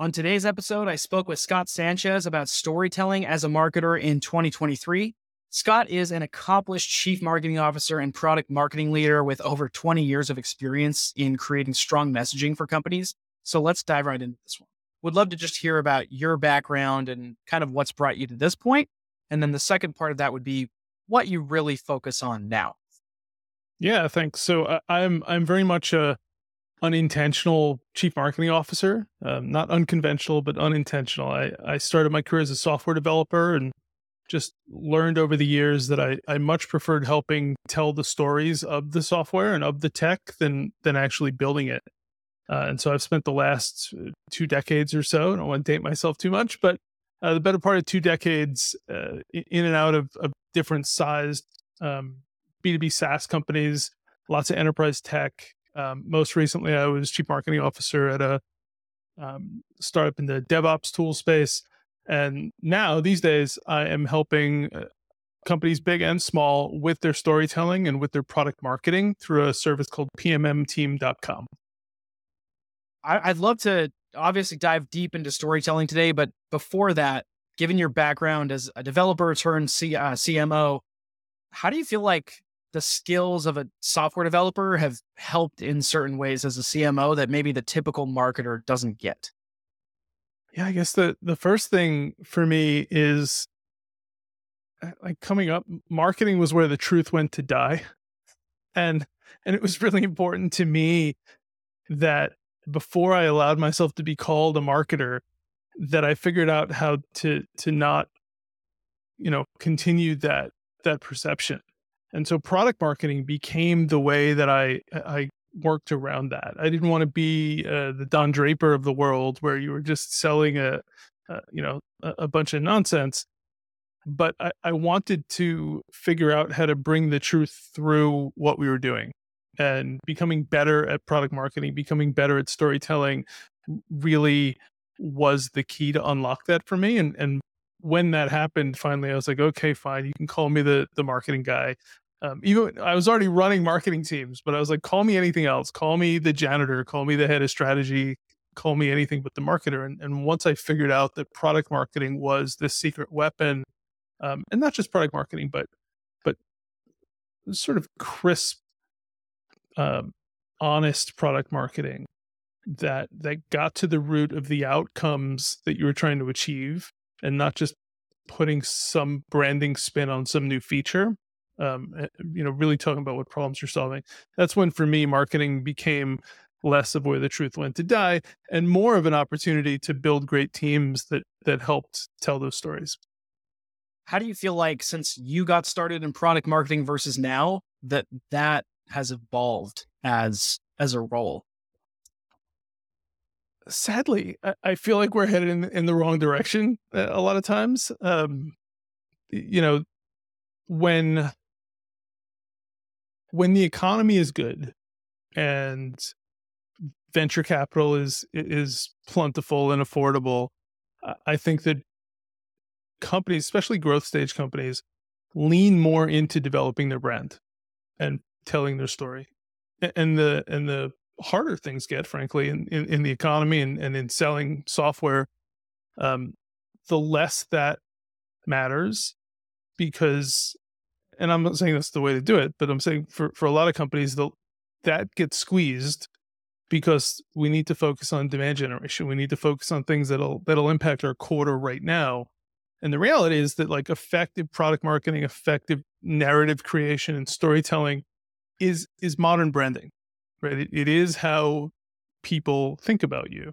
On today's episode, I spoke with Scott Sanchez about storytelling as a marketer in 2023. Scott is an accomplished chief marketing officer and product marketing leader with over 20 years of experience in creating strong messaging for companies. So let's dive right into this one. Would love to just hear about your background and kind of what's brought you to this point. And then the second part of that would be what you really focus on now. Yeah, thanks. So uh, I'm I'm very much a unintentional chief marketing officer, um, not unconventional, but unintentional. I, I started my career as a software developer and just learned over the years that I, I much preferred helping tell the stories of the software and of the tech than than actually building it. Uh, and so I've spent the last uh, two decades or so, I don't want to date myself too much, but uh, the better part of two decades uh, in and out of, of different sized um, B2B SaaS companies, lots of enterprise tech, um, most recently, I was chief marketing officer at a um, startup in the DevOps tool space. And now, these days, I am helping uh, companies big and small with their storytelling and with their product marketing through a service called pmmteam.com. I'd love to obviously dive deep into storytelling today, but before that, given your background as a developer turned C- uh, CMO, how do you feel like the skills of a software developer have helped in certain ways as a CMO that maybe the typical marketer doesn't get? Yeah, I guess the the first thing for me is uh, like coming up marketing was where the truth went to die. And and it was really important to me that before I allowed myself to be called a marketer that I figured out how to to not you know continue that that perception and so product marketing became the way that I I worked around that. I didn't want to be uh, the Don Draper of the world where you were just selling a, a you know a, a, bunch of nonsense. But I, I wanted to figure out how to bring the truth through what we were doing and becoming better at product marketing, becoming better at storytelling really was the key to unlock that for me. And and when that happened, finally, I was like, okay, fine, you can call me the the marketing guy. Um, even I was already running marketing teams, but I was like, call me anything else. Call me the janitor. Call me the head of strategy. Call me anything but the marketer. And, and once I figured out that product marketing was the secret weapon, um, and not just product marketing, but but sort of crisp, um, honest product marketing that that got to the root of the outcomes that you were trying to achieve and not just putting some branding spin on some new feature um, eh, you know really talking about what problems you're solving. That's when for me marketing became less of where the truth went to die and more of an opportunity to build great teams that that helped tell those stories. How do you feel like since you got started in product marketing versus now that that has evolved as as a role sadly, I, feel like we're headed in, in the wrong direction a lot of times. Um, you know, when when the economy is good and venture capital is is plentiful and affordable, I think that companies, especially growth stage companies, lean more into developing their brand and telling their story. And the and the harder things get, frankly, in, in, in the economy and, and in selling software, um, the less that matters because, and I'm not saying that's the way to do it, but I'm saying for, for a lot of companies, the, that gets squeezed because we need to focus on demand generation. We need to focus on things that'll that'll impact our quarter right now. And the reality is that like effective product marketing, effective narrative creation and storytelling is is modern branding right? It, it is how people think about you.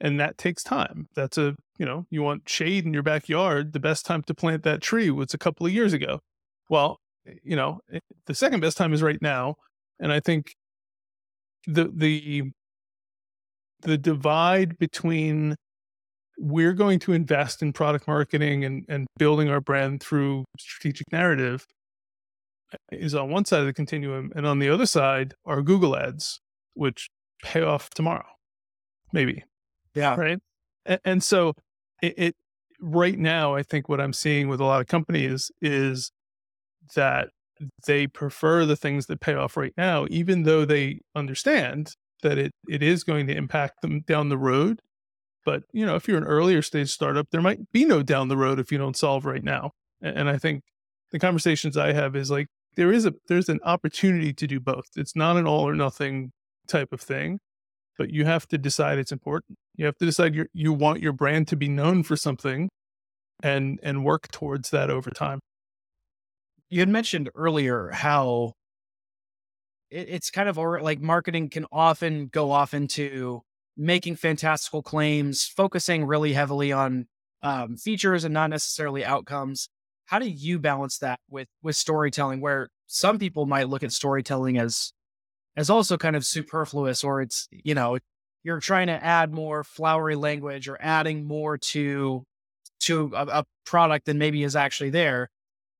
And that takes time. That's a, you know, you want shade in your backyard. The best time to plant that tree was a couple of years ago. Well, eh, you know, eh, the second best time is right now. And I think the, the, the divide between we're going to invest in product marketing and, and building our brand through strategic narrative is on one side of the continuum, and on the other side are Google ads, which pay off tomorrow, maybe. Yeah. Right. And, and so it, it, right now, I think what I'm seeing with a lot of companies is that they prefer the things that pay off right now, even though they understand that it, it is going to impact them down the road. But you know, if you're an earlier stage startup, there might be no down the road if you don't solve right now. And I think the conversations I have is like there is a there's an opportunity to do both. It's not an all or nothing type of thing, but you have to decide it's important. You have to decide you you want your brand to be known for something and and work towards that over time. You had mentioned earlier how it, it's kind of like marketing can often go off into making fantastical claims, focusing really heavily on um, features and not necessarily outcomes. How do you balance that with with storytelling? Where some people might look at storytelling as as also kind of superfluous, or it's you know you're trying to add more flowery language or adding more to to a, a product than maybe is actually there.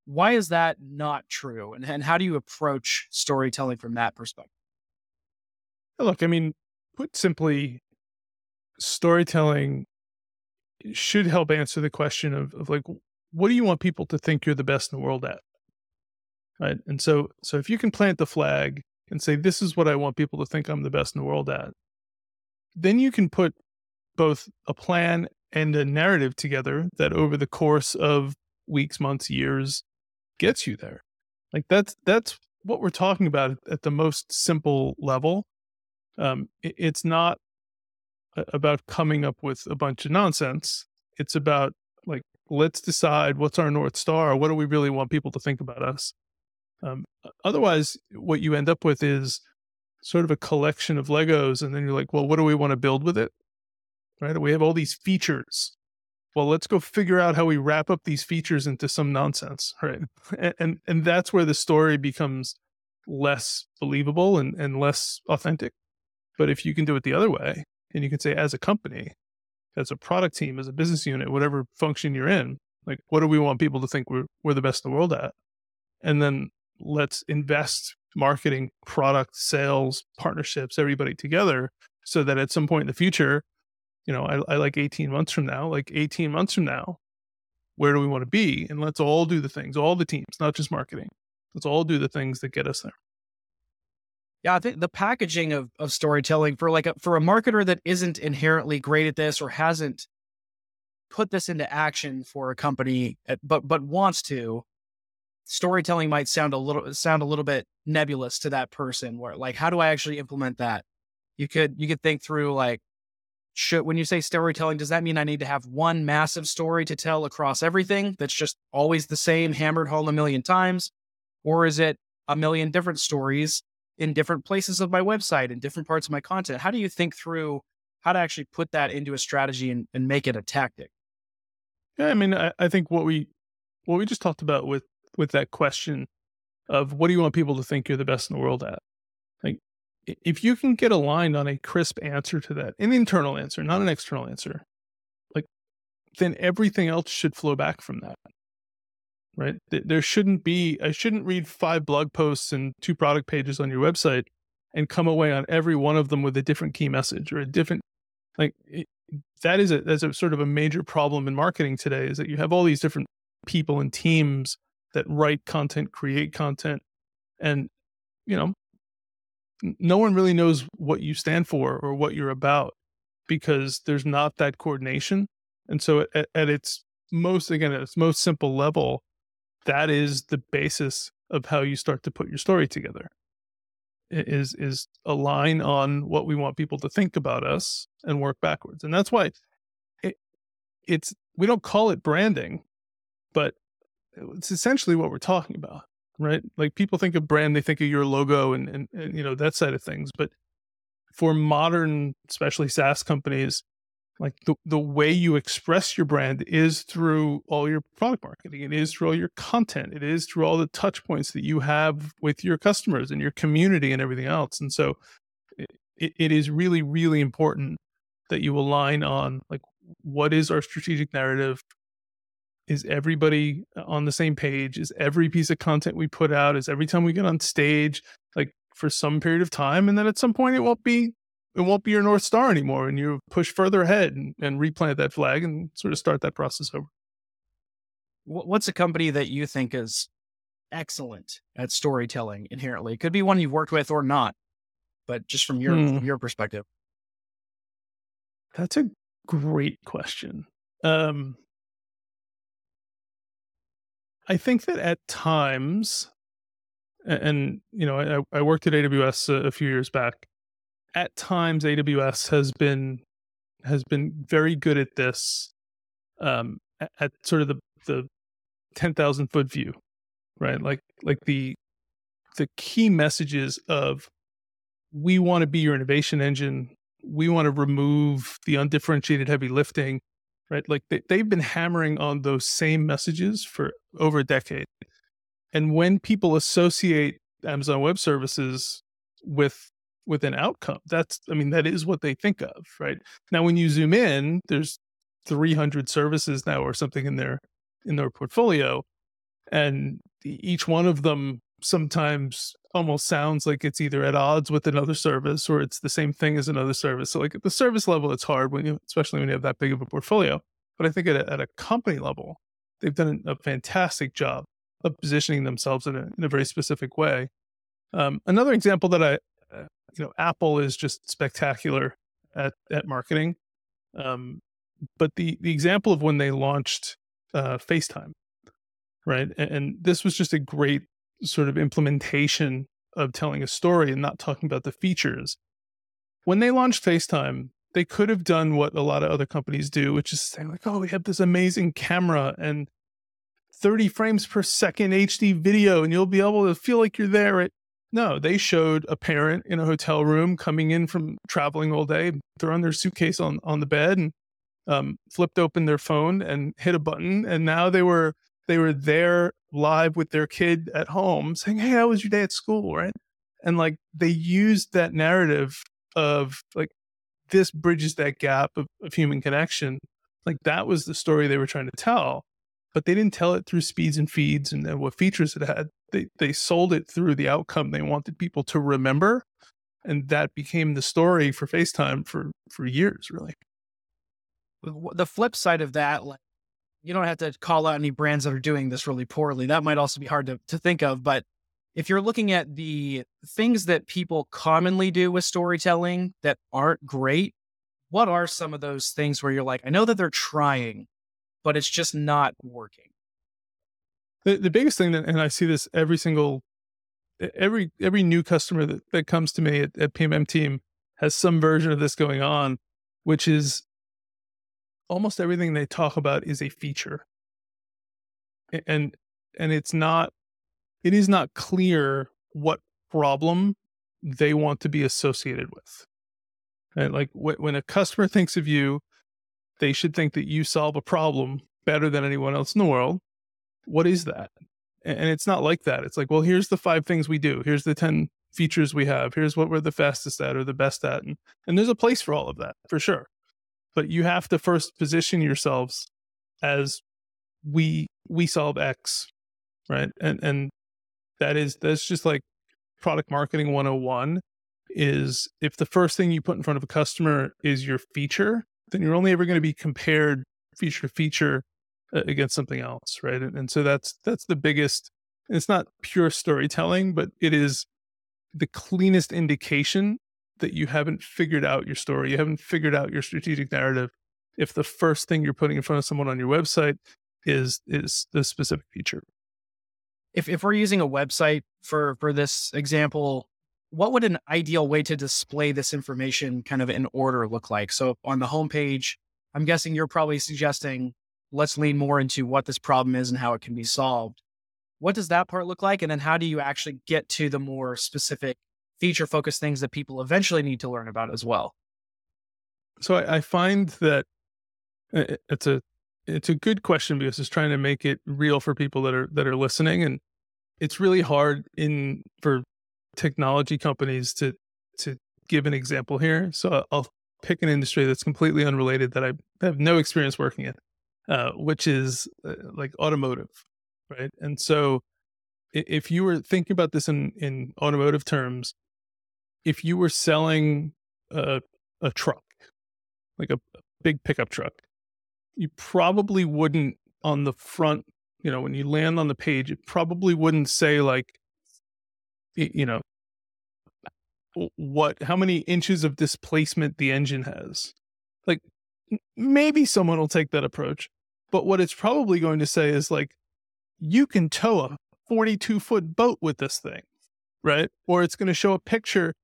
Why is that not true? And, and how do you approach storytelling from that perspective? Look, I mean, put simply, storytelling should help answer the question of, of like, what do you want people to think you're the best in the world at? Right. And so, so if you can plant the flag and say, this is what I want people to think I'm the best in the world at, then you can put both a plan and a narrative together that over the course of weeks, months, years gets you there. Like that's that's what we're talking about at the most simple level. Um, it, it's not about coming up with a bunch of nonsense. It's about like let's decide what's our north star. What do we really want people to think about us? Um, otherwise, what you end up with is sort of a collection of Legos, and then you're like, well, what do we want to build with it? Right? We have all these features well let's go figure out how we wrap up these features into some nonsense right and and, and that's where the story becomes less believable and, and less authentic but if you can do it the other way and you can say as a company as a product team as a business unit whatever function you're in like what do we want people to think we're, we're the best in the world at and then let's invest marketing product sales partnerships everybody together so that at some point in the future you know, I, I like 18 months from now, like 18 months from now, where do we want to be? And let's all do the things, all the teams, not just marketing. Let's all do the things that get us there. Yeah, I think the packaging of, of storytelling for like a, for a marketer that isn't inherently great at this or hasn't put this into action for a company, at, but but wants to, storytelling might sound a little sound a little bit nebulous to that person. Where like, how do I actually implement that? You could you could think through like should when you say storytelling does that mean i need to have one massive story to tell across everything that's just always the same hammered home a million times or is it a million different stories in different places of my website and different parts of my content. How do you think through how to actually put that into a strategy and, and make it a tactic? Yeah i mean I, I think what we what we just talked about with with that question of what do you want people to think you're the best in the world at? Like if you can get aligned on a crisp answer to that, an internal answer, not an external answer, like then everything else should flow back from that. Right? There shouldn't be, I shouldn't read five blog posts and two product pages on your website and come away on every one of them with a different key message or a different, like it, that is a, that's a sort of a major problem in marketing today is that you have all these different people and teams that write content, create content, and you know no one really knows what you stand for or what you're about because there's not that coordination. And so at, at its most, again, at its most simple level, that is the basis of how you start to put your story together is is align on what we want people to think about us and work backwards and that's why it, it's we don't call it branding but it's essentially what we're talking about right? Like people think of brand, they think of your logo and, and, and you know that side of things. But for modern, especially SaaS companies, like the, the way you express your brand is through all your product marketing. It is through all your content. It is through all the touch points that you have with your customers and your community and everything else. And so it, it is really really important that you align on like what is our strategic narrative? Is everybody uh, on the same page? Is every piece of content we put out is every time we get on stage like for some period of time and then at some point it won't be it won't be your north star anymore and you push further ahead and, and replant that flag and sort of start that process over what's a company that you think is excellent at storytelling inherently it could be one you've worked with or not but just from your hmm. from your perspective that's a great question. Um, I think that at times, and you know, I, I worked at AWS a, a few years back. At times, AWS has been has been very good at this, um, at, at sort of the the ten thousand foot view, right? Like like the the key messages of we want to be your innovation engine. We want to remove the undifferentiated heavy lifting, right? Like they, they've been hammering on those same messages for over a decade. And when people associate Amazon Web Services with with an outcome, that's I mean that is what they think of, right? Now when you zoom in, there's 300 services now or something in their in their portfolio and each one of them sometimes almost sounds like it's either at odds with another service or it's the same thing as another service. So like at the service level, it's hard when you, especially when you have that big of a portfolio. But I think at a, at a company level, they've done a fantastic job of positioning themselves in a, in a very specific way. Um, another example that I, uh, you know, Apple is just spectacular at at marketing. Um, but the the example of when they launched uh, FaceTime, right, and, and this was just a great sort of implementation of telling a story and not talking about the features. When they launched FaceTime, they could have done what a lot of other companies do, which is saying like, "Oh, we have this amazing camera and 30 frames per second HD video, and you'll be able to feel like you're there." At no, they showed a parent in a hotel room coming in from traveling all day, throwing their suitcase on on the bed, and um, flipped open their phone and hit a button, and now they were they were there live with their kid at home saying, Hey, how was your day at school? Right. And like they used that narrative of like, this bridges that gap of, of human connection. Like that was the story they were trying to tell, but they didn't tell it through speeds and feeds and, and what features it had. They, they sold it through the outcome they wanted people to remember. And that became the story for FaceTime for, for years, really. The flip side of that, like you don't have to call out any brands that are doing this really poorly. That might also be hard to, to think of. But if you're looking at the things that people commonly do with storytelling that aren't great, what are some of those things where you're like, I know that they're trying, but it's just not working? The, the biggest thing that, and I see this every single, every every new customer that, that comes to me at, at PMM team has some version of this going on, which is almost everything they talk about is a feature. And and it's not it is not clear what problem they want to be associated with. And like when a customer thinks of you, they should think that you solve a problem better than anyone else in the world. What is that? And it's not like that. It's like, well, here's the five things we do. Here's the 10 features we have. Here's what we're the fastest at or the best at. And, and there's a place for all of that for sure but you have to first position yourselves as we we solve x right and and that is that's just like product marketing 101 is if the first thing you put in front of a customer is your feature then you're only ever going to be compared feature to feature Uh, against something else right and, and so that's that's the biggest it's not pure storytelling but it is the cleanest indication that you haven't figured out your story, you haven't figured out your strategic narrative, if the first thing you're putting in front of someone on your website is is the specific feature. If if we're using a website for for this example, what would an ideal way to display this information kind of in order look like? So on the homepage, I'm guessing you're probably suggesting let's lean more into what this problem is and how it can be solved. What does that part look like? And then how do you actually get to the more specific feature focused things that people eventually need to learn about as well. So I, I find that uh, it's a it's a good question because it's trying to make it real for people that are that are listening, and it's really hard in for technology companies to to give an example here. So I'll pick an industry that's completely unrelated that I have no experience working in, uh, which is uh, like automotive, right? And so if you were thinking about this in in automotive terms, if you were selling a, a truck, like a, a big pickup truck, you probably wouldn't on the front, you know, when you land on the page, it probably wouldn't say like, you know, what, how many inches of displacement the engine has. Like maybe someone will take that approach. But what it's probably going to say is like, you can tow a 42 foot boat with this thing, right? Or it's going to show a picture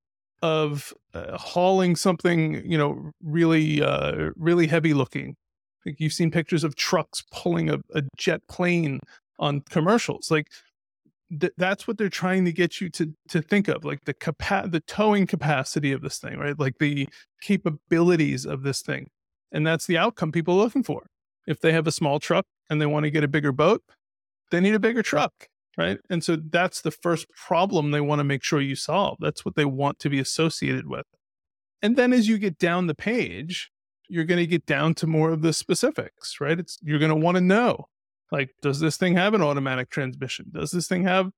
of uh, hauling something, you know, really, uh, really heavy looking. Like you've seen pictures of trucks pulling a, a jet plane on commercials. Like th- that's what they're trying to get you to to think of, like the capa- the towing capacity of this thing, right? Like the capabilities of this thing, and that's the outcome people are looking for. If they have a small truck and they want to get a bigger boat, they need a bigger truck right? And so that's the first problem they want to make sure you solve. That's what they want to be associated with. And then as you get down the page, you're going to get down to more of the specifics, right? It's you're going to want to know like does this thing have an automatic transmission? Does this thing have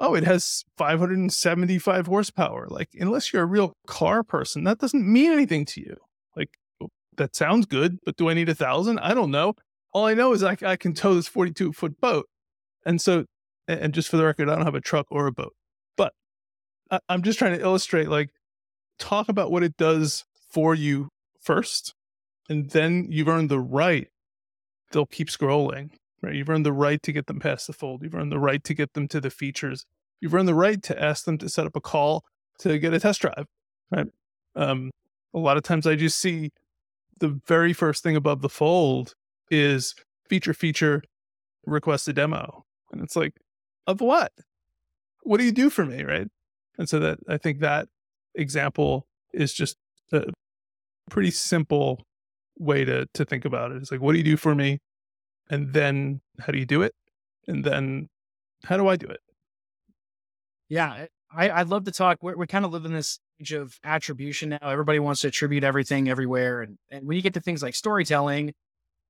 oh, it has 575 horsepower. Like unless you're a real car person, that doesn't mean anything to you. That sounds good, but do I need a thousand? I don't know. All I know is I, I can tow this 42 foot boat. And so and just for the record, I don't have a truck or a boat, but I, I'm just trying to illustrate like talk about what it does for you first, and then you've earned the right. They'll keep scrolling, right? You've earned the right to get them past the fold. You've earned the right to get them to the features. You've earned the right to ask them to set up a call to get a test drive, right? Um, a lot of times I just see the very first thing above the fold is feature feature request a demo. And it's like, of what? What do you do for me? Right. And so that I think that example is just a pretty simple way to to think about it. It's like, what do you do for me? And then how do you do it? And then how do I do it? Yeah, I, I'd love to talk. We're, we kind of live in this age of attribution now. Everybody wants to attribute everything everywhere. And, and when you get to things like storytelling,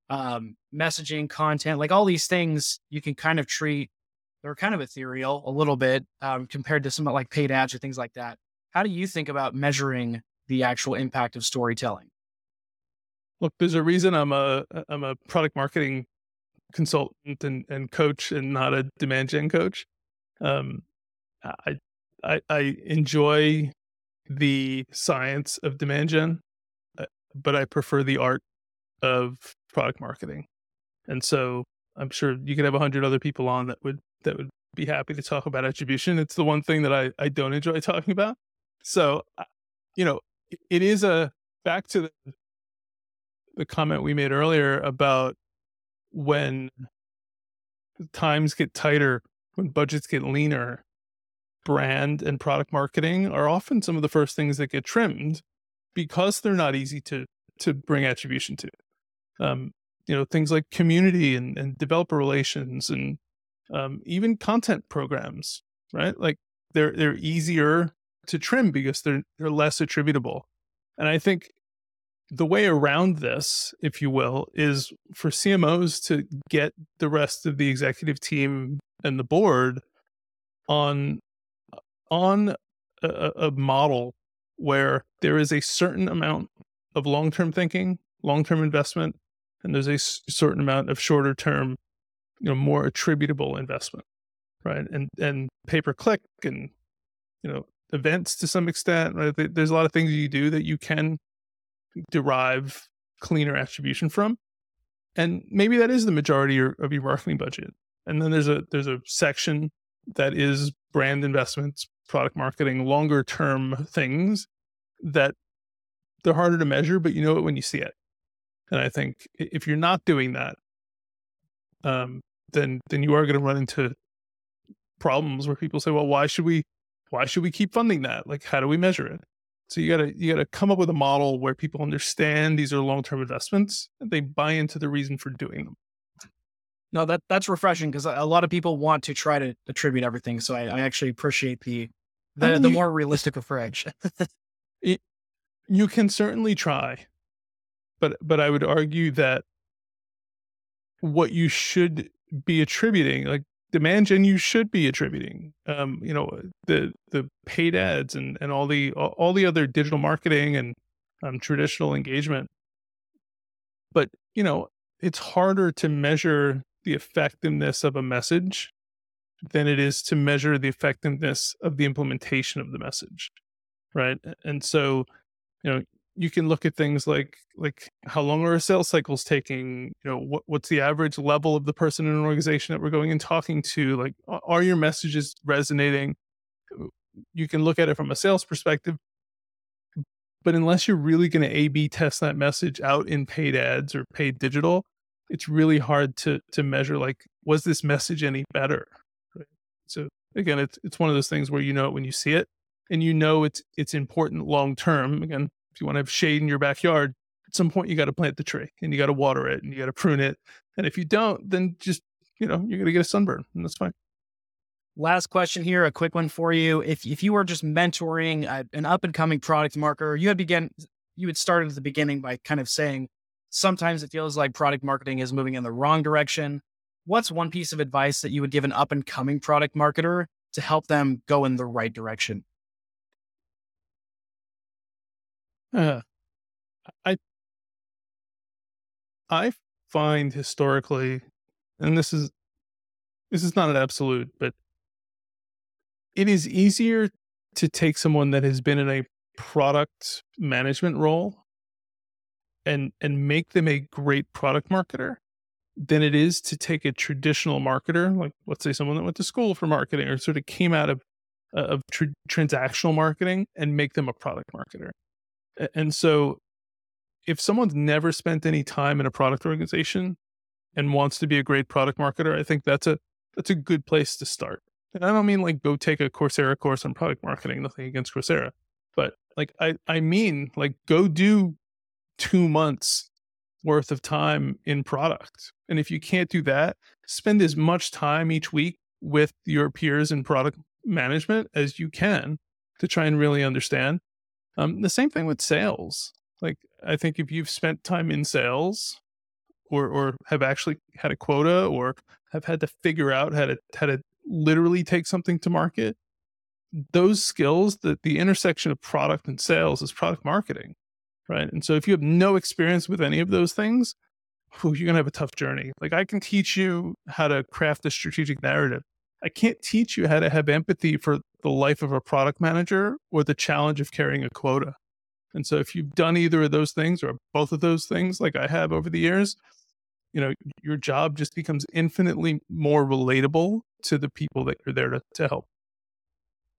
um, messaging, content, like all these things, you can kind of treat they're kind of ethereal a little bit um, compared to some like paid ads or things like that. How do you think about measuring the actual impact of storytelling? Look, there's a reason I'm a I'm a product marketing consultant and, and coach and not a demand gen coach. Um, I, I I enjoy the science of demand gen, uh, but I prefer the art of product marketing. And so I'm sure you could have a hundred other people on that would that would be happy to talk about attribution. It's the one thing that I, I don't enjoy talking about. So, you know, it is a back to the, the comment we made earlier about when times get tighter, when budgets get leaner, brand and product marketing are often some of the first things that get trimmed because they're not easy to to bring attribution to. Um, you know, things like community and, and developer relations and um, even content programs, right? Like they're they're easier to trim because they're they're less attributable. And I think the way around this, if you will, is for CMOs to get the rest of the executive team and the board on on a, a model where there is a certain amount of long-term thinking, long-term investment, and there's a certain amount of shorter-term you know more attributable investment right? And and pay per click and you know events to some extent right? There's a lot of things you do that you can derive cleaner attribution from. And maybe that is the majority of your marketing budget. And then there's a there's a section that is brand investments product marketing longer term things that they're harder to measure but you know it when you see it and i think if you're not doing that um, then then you are going to run into problems where people say, well, why should we why should we keep funding that? Like, how do we measure it? So you gotta you gotta come up with a model where people understand these are long term investments and they buy into the reason for doing them. No, that that's refreshing because a lot of people want to try to attribute everything. So I, I actually appreciate the the, I mean, the you, more realistic approach. it, you can certainly try, but but I would argue that what you should be attributing like demand gen you should be attributing um you know the the paid ads and and all the all the other digital marketing and um traditional engagement but you know it's harder to measure the effectiveness of a message than it is to measure the effectiveness of the implementation of the message right? And so you know you can look at things like like how long are our sales cycles taking? You know what, what's the average level of the person in an organization that we're going and talking to? Like are your messages resonating? You can look at it from a sales perspective. But unless you're really going to a b test that message out in paid ads or paid digital it's really hard to to measure like was this message any better? So again it's it's one of those things where you know it when you see it and you know it's it's important long term again if you want to have shade in your backyard, at some point you got to plant the tree and you got to water it and you got to prune it. And if you don't, then just, you know, you're to get a sunburn and that's fine. Last question here, a quick one for you. If if you were just mentoring a, an up and coming product marketer, you had begin you had started at the beginning by kind of saying sometimes it feels like product marketing is moving in the wrong direction. What's one piece of advice that you would give an up and coming product marketer to help them go in the right direction? Uh, I I find historically, and this is this is not an absolute, but it is easier to take someone that has been in a product management role and and make them a great product marketer than it is to take a traditional marketer like let's say someone that went to school for marketing or sort of came out of uh, of tr- transactional marketing and make them a product marketer and so if someone's never spent any time in a product organization and wants to be a great product marketer, I think that's a that's a good place to start. And I don't mean like go take a Coursera course on product marketing, nothing against Coursera. But like I, I mean like go do two months worth of time in product. And if you can't do that, spend as much time each week with your peers in product management as you can to try and really understand um, the same thing with sales. Like I think if you've spent time in sales, or or have actually had a quota, or have had to figure out how to how to literally take something to market, those skills, that the intersection of product and sales is product marketing, right? And so if you have no experience with any of those things, whew, you're gonna have a tough journey. Like I can teach you how to craft a strategic narrative. I can't teach you how to have empathy for the life of a product manager or the challenge of carrying a quota. And so if you've done either of those things or both of those things like I have over the years, you know, your job just becomes infinitely more relatable to the people that you're there to, to help.